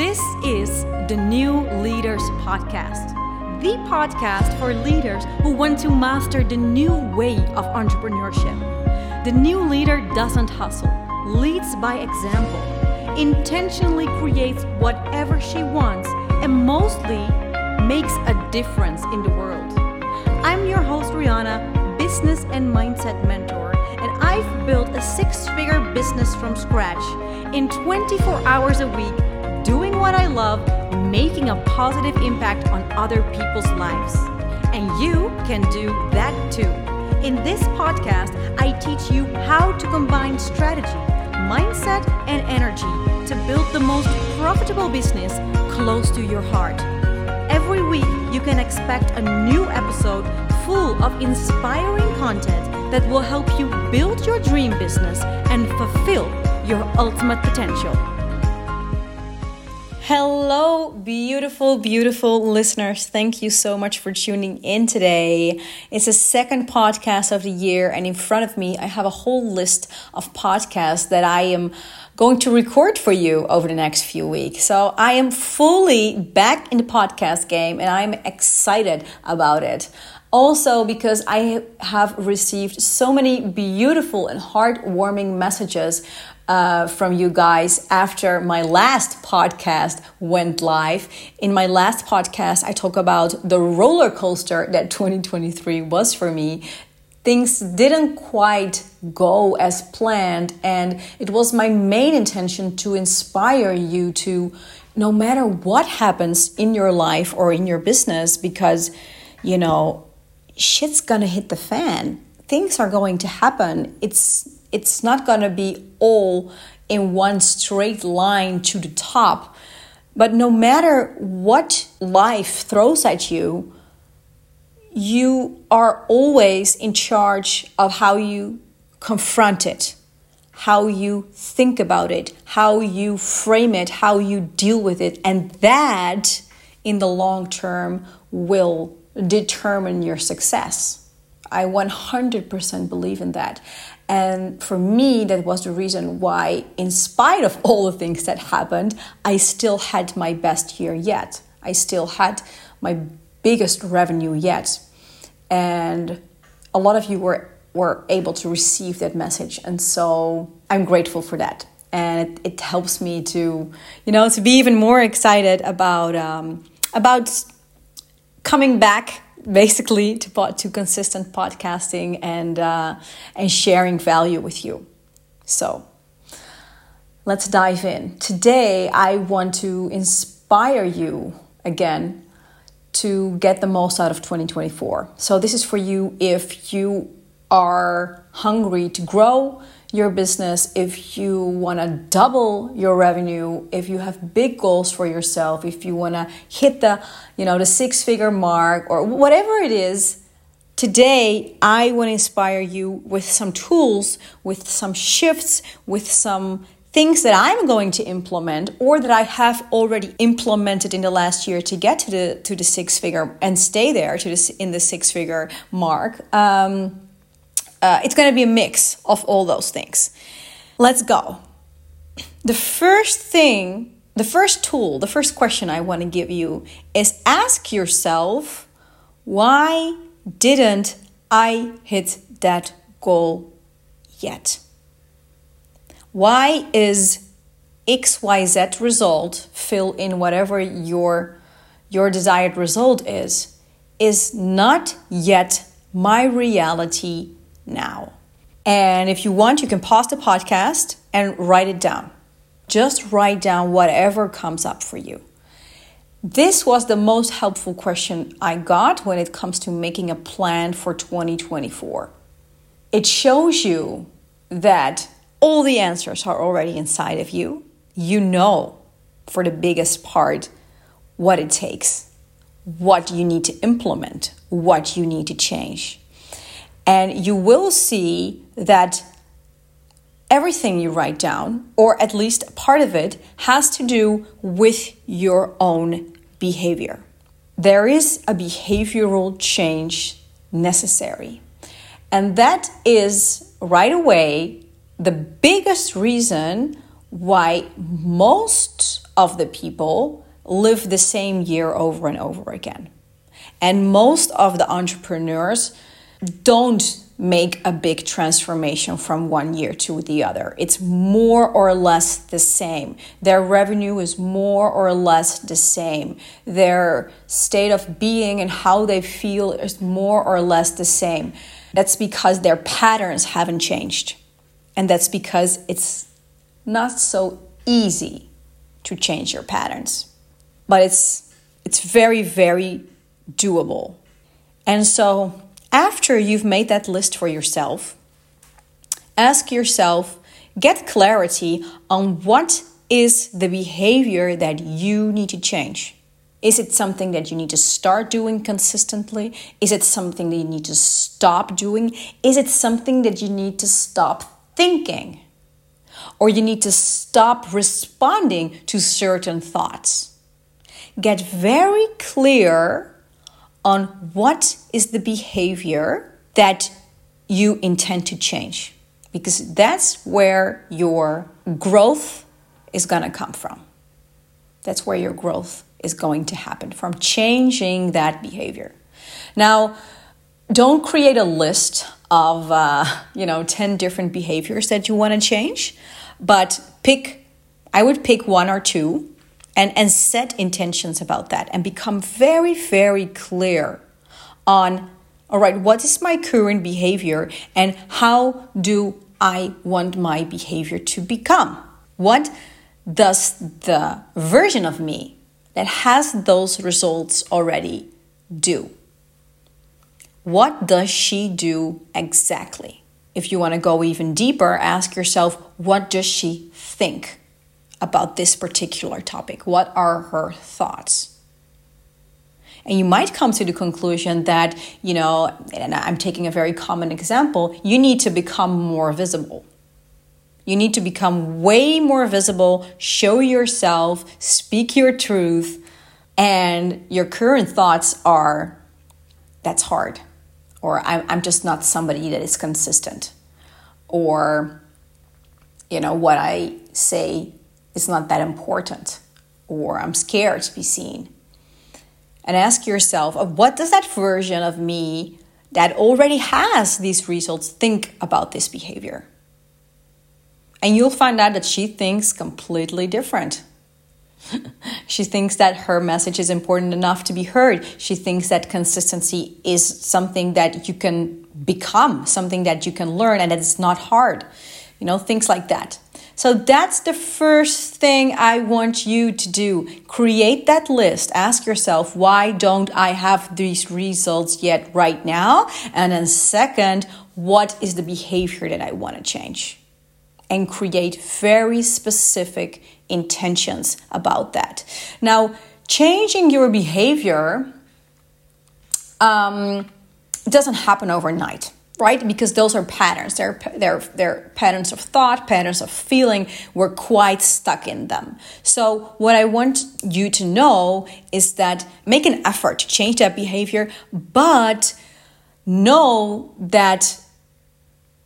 This is the New Leaders Podcast, the podcast for leaders who want to master the new way of entrepreneurship. The new leader doesn't hustle, leads by example, intentionally creates whatever she wants, and mostly makes a difference in the world. I'm your host, Rianne, business and mindset mentor, and I've built a six figure business from scratch in 24 hours a week, doing what I love, making a positive impact on other people's lives. And you can do that too. In this podcast, I teach you how to combine strategy, mindset, and energy to build the most profitable business close to your heart. Every week, you can expect a new episode full of inspiring content that will help you build your dream business and fulfill your ultimate potential. Hello, beautiful, beautiful listeners. Thank you so much for tuning in today. It's the second podcast of the year, and in front of me, I have a whole list of podcasts that I am going to record for you over the next few weeks. So I am fully back in the podcast game, and I'm excited about it. Also, because I have received so many beautiful and heartwarming messages uh, from you guys after my last podcast went live. In my last podcast, I talk about the roller coaster that 2023 was for me. Things didn't quite go as planned, and it was my main intention to inspire you to no matter what happens in your life or in your business, because you know shit's gonna hit the fan. Things are going to happen. It's it's not gonna be all in one straight line to the top. But no matter what life throws at you, you are always in charge of how you confront it, how you think about it, how you frame it, how you deal with it. And that, in the long term, will determine your success. I 100% believe in that. And for me, that was the reason why, in spite of all the things that happened, I still had my best year yet. I still had my biggest revenue yet. And a lot of you were, were able to receive that message. And so I'm grateful for that. And it, it helps me to, you know, to be even more excited about, um, about coming back basically to to consistent podcasting and uh, and sharing value with you. So let's dive in. Today, I want to inspire you again to get the most out of 2024. So this is for you if you are hungry to grow your business, if you want to double your revenue, if you have big goals for yourself, if you want to hit the, you know, the six-figure mark or whatever it is, today I want to inspire you with some tools, with some shifts, with some things that I'm going to implement or that I have already implemented in the last year to get to the to the six figure and stay there to this in the six figure mark. Um, uh, it's going to be a mix of all those things. Let's go. The first thing, the first tool, the first question I want to give you is ask yourself why didn't I hit that goal yet? Why is XYZ result, fill in whatever your, your desired result is, is not yet my reality now. And if you want, you can pause the podcast and write it down. Just write down whatever comes up for you. This was the most helpful question I got when it comes to making a plan for 2024. It shows you that all the answers are already inside of you. You know, for the biggest part, what it takes, what you need to implement, what you need to change. And you will see that everything you write down, or at least part of it, has to do with your own behavior. There is a behavioral change necessary. And that is right away the biggest reason why most of the people live the same year over and over again. And most of the entrepreneurs don't make a big transformation from one year to the other. It's more or less the same. Their revenue is more or less the same. Their state of being and how they feel is more or less the same. That's because their patterns haven't changed. And that's because it's not so easy to change your patterns. But it's it's very very doable. And so after you've made that list for yourself, ask yourself, get clarity on what is the behavior that you need to change. Is it something that you need to start doing consistently? Is it something that you need to stop doing? Is it something that you need to stop thinking? Or you need to stop responding to certain thoughts? Get very clear on what is the behavior that you intend to change because that's where your growth is going to come from. That's where your growth is going to happen from changing that behavior. Now, don't create a list of uh, you know 10 different behaviors that you want to change, but pick I would pick one or two and, and set intentions about that and become very, very clear on all right, what is my current behavior and how do I want my behavior to become? What does the version of me that has those results already do? What does she do exactly? If you want to go even deeper, ask yourself, what does she think? About this particular topic? What are her thoughts? And you might come to the conclusion that, you know, and I'm taking a very common example, you need to become more visible. You need to become way more visible, show yourself, speak your truth, and your current thoughts are that's hard, or I'm just not somebody that is consistent, or, you know, what I say it's not that important, or I'm scared to be seen. And ask yourself, uh, what does that version of me that already has these results think about this behavior? And you'll find out that she thinks completely different. she thinks that her message is important enough to be heard. She thinks that consistency is something that you can become, something that you can learn, and that it's not hard. You know, things like that. So that's the first thing I want you to do. Create that list. Ask yourself, why don't I have these results yet right now? And then, second, what is the behavior that I want to change? And create very specific intentions about that. Now, changing your behavior um, doesn't happen overnight right? Because those are patterns. They're, they're, they're patterns of thought, patterns of feeling. We're quite stuck in them. So, what I want you to know is that make an effort to change that behavior, but know that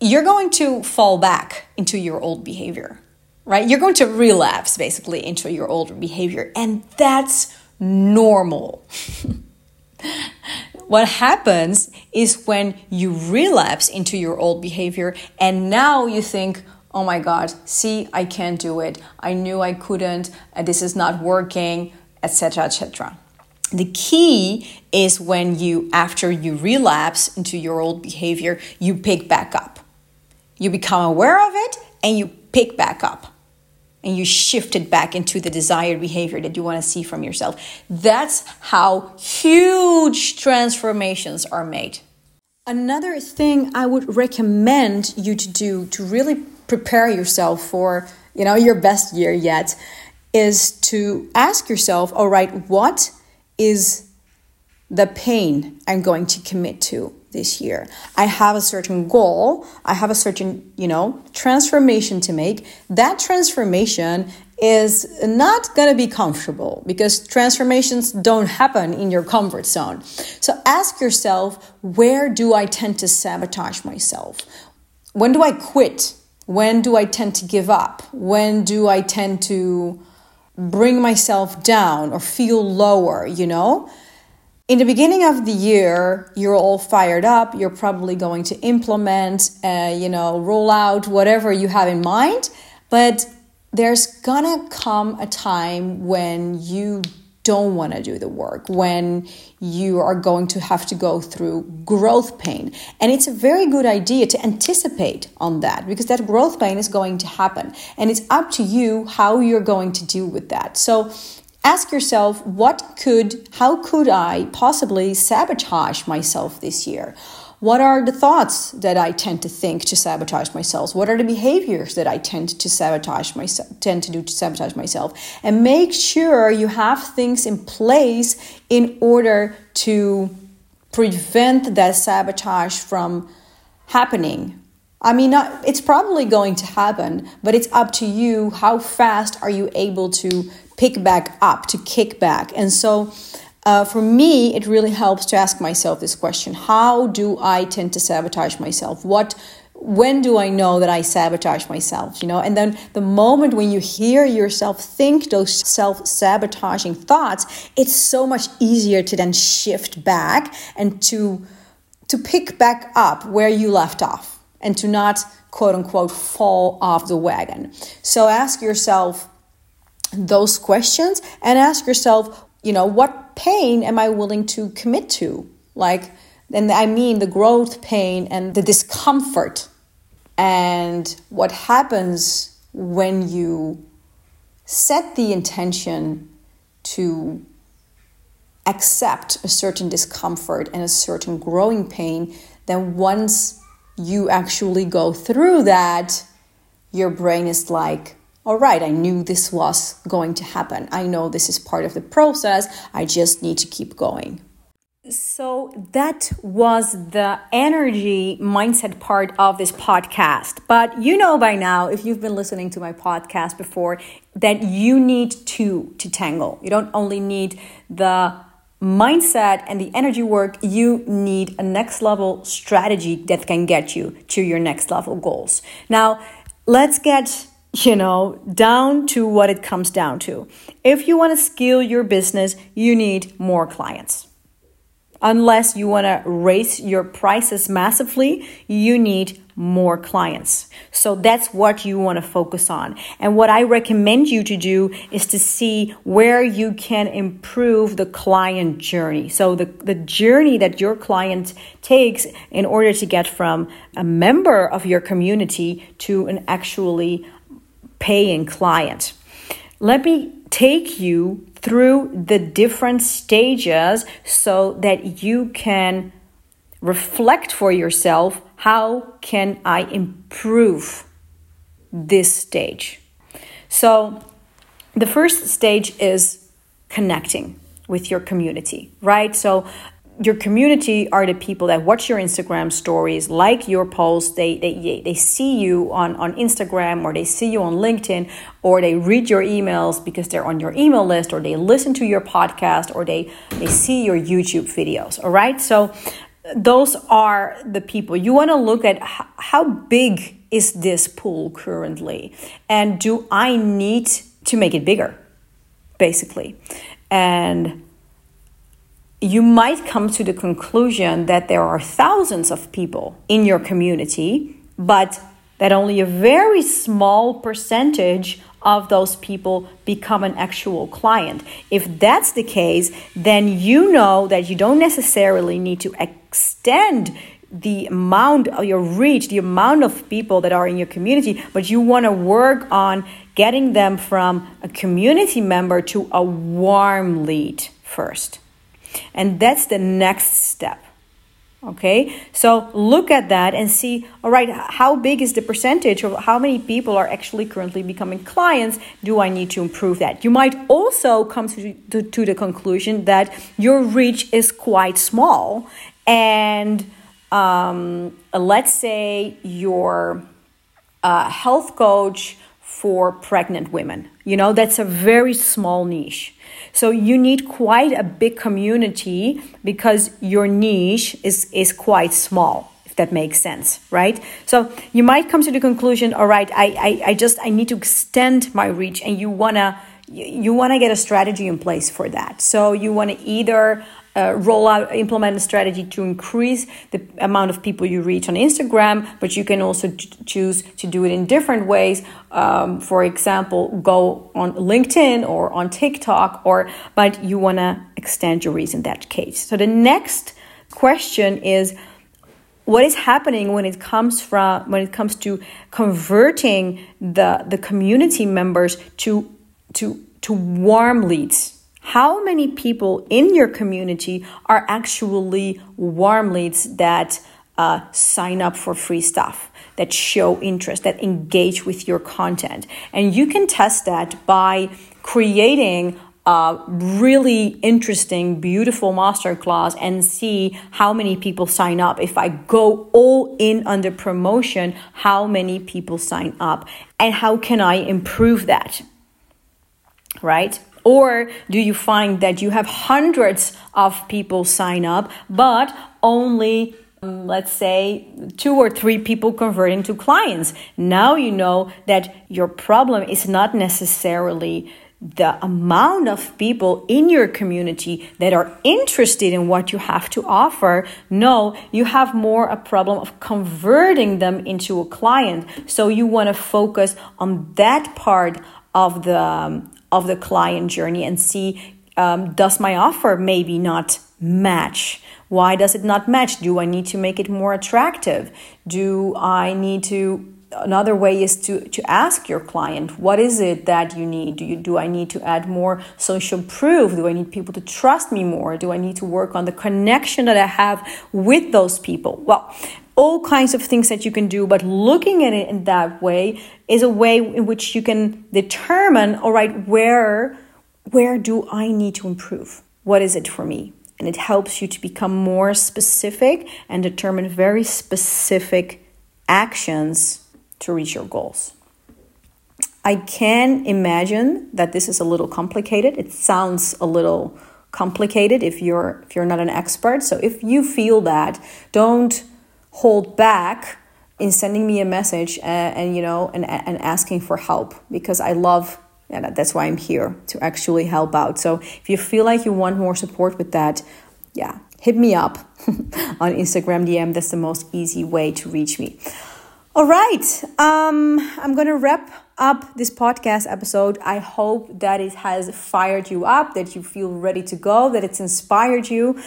you're going to fall back into your old behavior, right? You're going to relapse basically into your old behavior, and that's normal. what happens is when you relapse into your old behavior and now you think, oh my God, see, I can't do it. I knew I couldn't. Uh, this is not working, etc., etc. The key is when you, after you relapse into your old behavior, you pick back up. You become aware of it and you pick back up and you shift it back into the desired behavior that you want to see from yourself. That's how huge transformations are made. Another thing I would recommend you to do to really prepare yourself for, you know, your best year yet is to ask yourself, all right, what is the pain I'm going to commit to? This year. I have a certain goal, I have a certain, you know, transformation to make. That transformation is not going to be comfortable because transformations don't happen in your comfort zone. So ask yourself, where do I tend to sabotage myself? When do I quit? When do I tend to give up? When do I tend to bring myself down or feel lower, you know? In the beginning of the year, you're all fired up. You're probably going to implement, uh, you know, roll out whatever you have in mind. But there's gonna come a time when you don't want to do the work, when you are going to have to go through growth pain. And it's a very good idea to anticipate on that because that growth pain is going to happen. And it's up to you how you're going to deal with that. So ask yourself what could, how could I possibly sabotage myself this year? What are the thoughts that I tend to think to sabotage myself? What are the behaviors that I tend to sabotage myself tend to do to sabotage myself? And make sure you have things in place in order to prevent that sabotage from happening. I mean, it's probably going to happen, but it's up to you. How fast are you able to pick back up, to kick back? And so, uh, for me, it really helps to ask myself this question How do I tend to sabotage myself? What when do I know that I sabotage myself? You know, and then the moment when you hear yourself think those self sabotaging thoughts, it's so much easier to then shift back and to to pick back up where you left off and to not quote unquote fall off the wagon. So ask yourself those questions and ask yourself you know, what pain am I willing to commit to? Like, and I mean the growth pain and the discomfort. And what happens when you set the intention to accept a certain discomfort and a certain growing pain, then once you actually go through that, your brain is like, all right, I knew this was going to happen. I know this is part of the process. I just need to keep going. So that was the energy mindset part of this podcast. But you know by now, if you've been listening to my podcast before, that you need two to tangle. You don't only need the mindset and the energy work, you need a next level strategy that can get you to your next level goals. Now, let's get you know, down to what it comes down to. If you want to scale your business, you need more clients. Unless you want to raise your prices massively, you need more clients. So that's what you want to focus on. And what I recommend you to do is to see where you can improve the client journey. So the, the journey that your client takes in order to get from a member of your community to an actually paying client. Let me take you through the different stages so that you can reflect for yourself how can I improve this stage. So the first stage is connecting with your community, right? So your community are the people that watch your Instagram stories, like your posts, they, they, they see you on, on Instagram or they see you on LinkedIn or they read your emails because they're on your email list or they listen to your podcast or they, they see your YouTube videos. All right. So those are the people you want to look at how big is this pool currently and do I need to make it bigger basically. And you might come to the conclusion that there are thousands of people in your community, but that only a very small percentage of those people become an actual client. If that's the case, then you know that you don't necessarily need to extend the amount of your reach, the amount of people that are in your community, but you want to work on getting them from a community member to a warm lead first. And that's the next step. Okay, so look at that and see, all right, how big is the percentage of how many people are actually currently becoming clients? Do I need to improve that? You might also come to, to, to the conclusion that your reach is quite small. And um, let's say your uh, health coach for pregnant women, you know, that's a very small niche. So you need quite a big community because your niche is, is quite small. If that makes sense, right? So you might come to the conclusion, all right, I, I, I just I need to extend my reach, and you wanna you want to get a strategy in place for that. So you want to either uh, roll out, implement a strategy to increase the amount of people you reach on Instagram, but you can also choose to do it in different ways. Um, for example, go on LinkedIn or on TikTok, or but you want to extend your reach in that case. So the next question is what is happening when it comes from when it comes to converting the the community members to to to warm leads how many people in your community are actually warm leads that uh, sign up for free stuff, that show interest, that engage with your content? And you can test that by creating a really interesting, beautiful masterclass and see how many people sign up. If I go all in under promotion, how many people sign up? And how can I improve that? Right? Or do you find that you have hundreds of people sign up, but only um, let's say two or three people converting to clients. Now you know that your problem is not necessarily the amount of people in your community that are interested in what you have to offer. No, you have more a problem of converting them into a client. So you want to focus on that part of the um, of the client journey and see um, does my offer maybe not match? Why does it not match? Do I need to make it more attractive? Do I need to another way is to to ask your client what is it that you need do you do i need to add more social proof do i need people to trust me more do i need to work on the connection that i have with those people well all kinds of things that you can do, but looking at it in that way is a way in which you can determine, all right, where where do I need to improve? What is it for me? And it helps you to become more specific and determine very specific actions to reach your goals. I can imagine that this is a little complicated. It sounds a little complicated if you're if you're not an expert. So if you feel that, don't hold back in sending me a message and, and you know and, and asking for help because I love and that's why I'm here to actually help out. So if you feel like you want more support with that, yeah, hit me up on Instagram DM. That's the most easy way to reach me. All right, um, I'm gonna wrap up this podcast episode. I hope that it has fired you up, that you feel ready to go, that it's inspired you.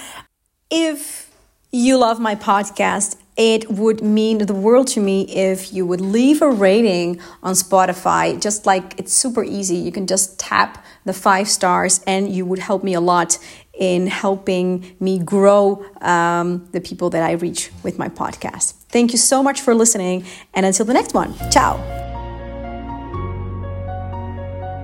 If you love my podcast it would mean the world to me if you would leave a rating on Spotify. Just like it's super easy, you can just tap the five stars, and you would help me a lot in helping me grow um, the people that I reach with my podcast. Thank you so much for listening, and until the next one, ciao.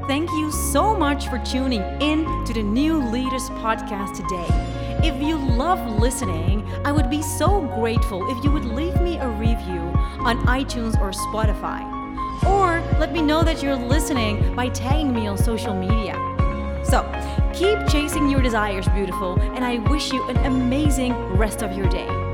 Thank you so much for tuning in to the New Leaders Podcast today. If you love listening, I would be so grateful if you would leave me a review on iTunes or Spotify. Or let me know that you're listening by tagging me on social media. So, keep chasing your desires, beautiful, and I wish you an amazing rest of your day.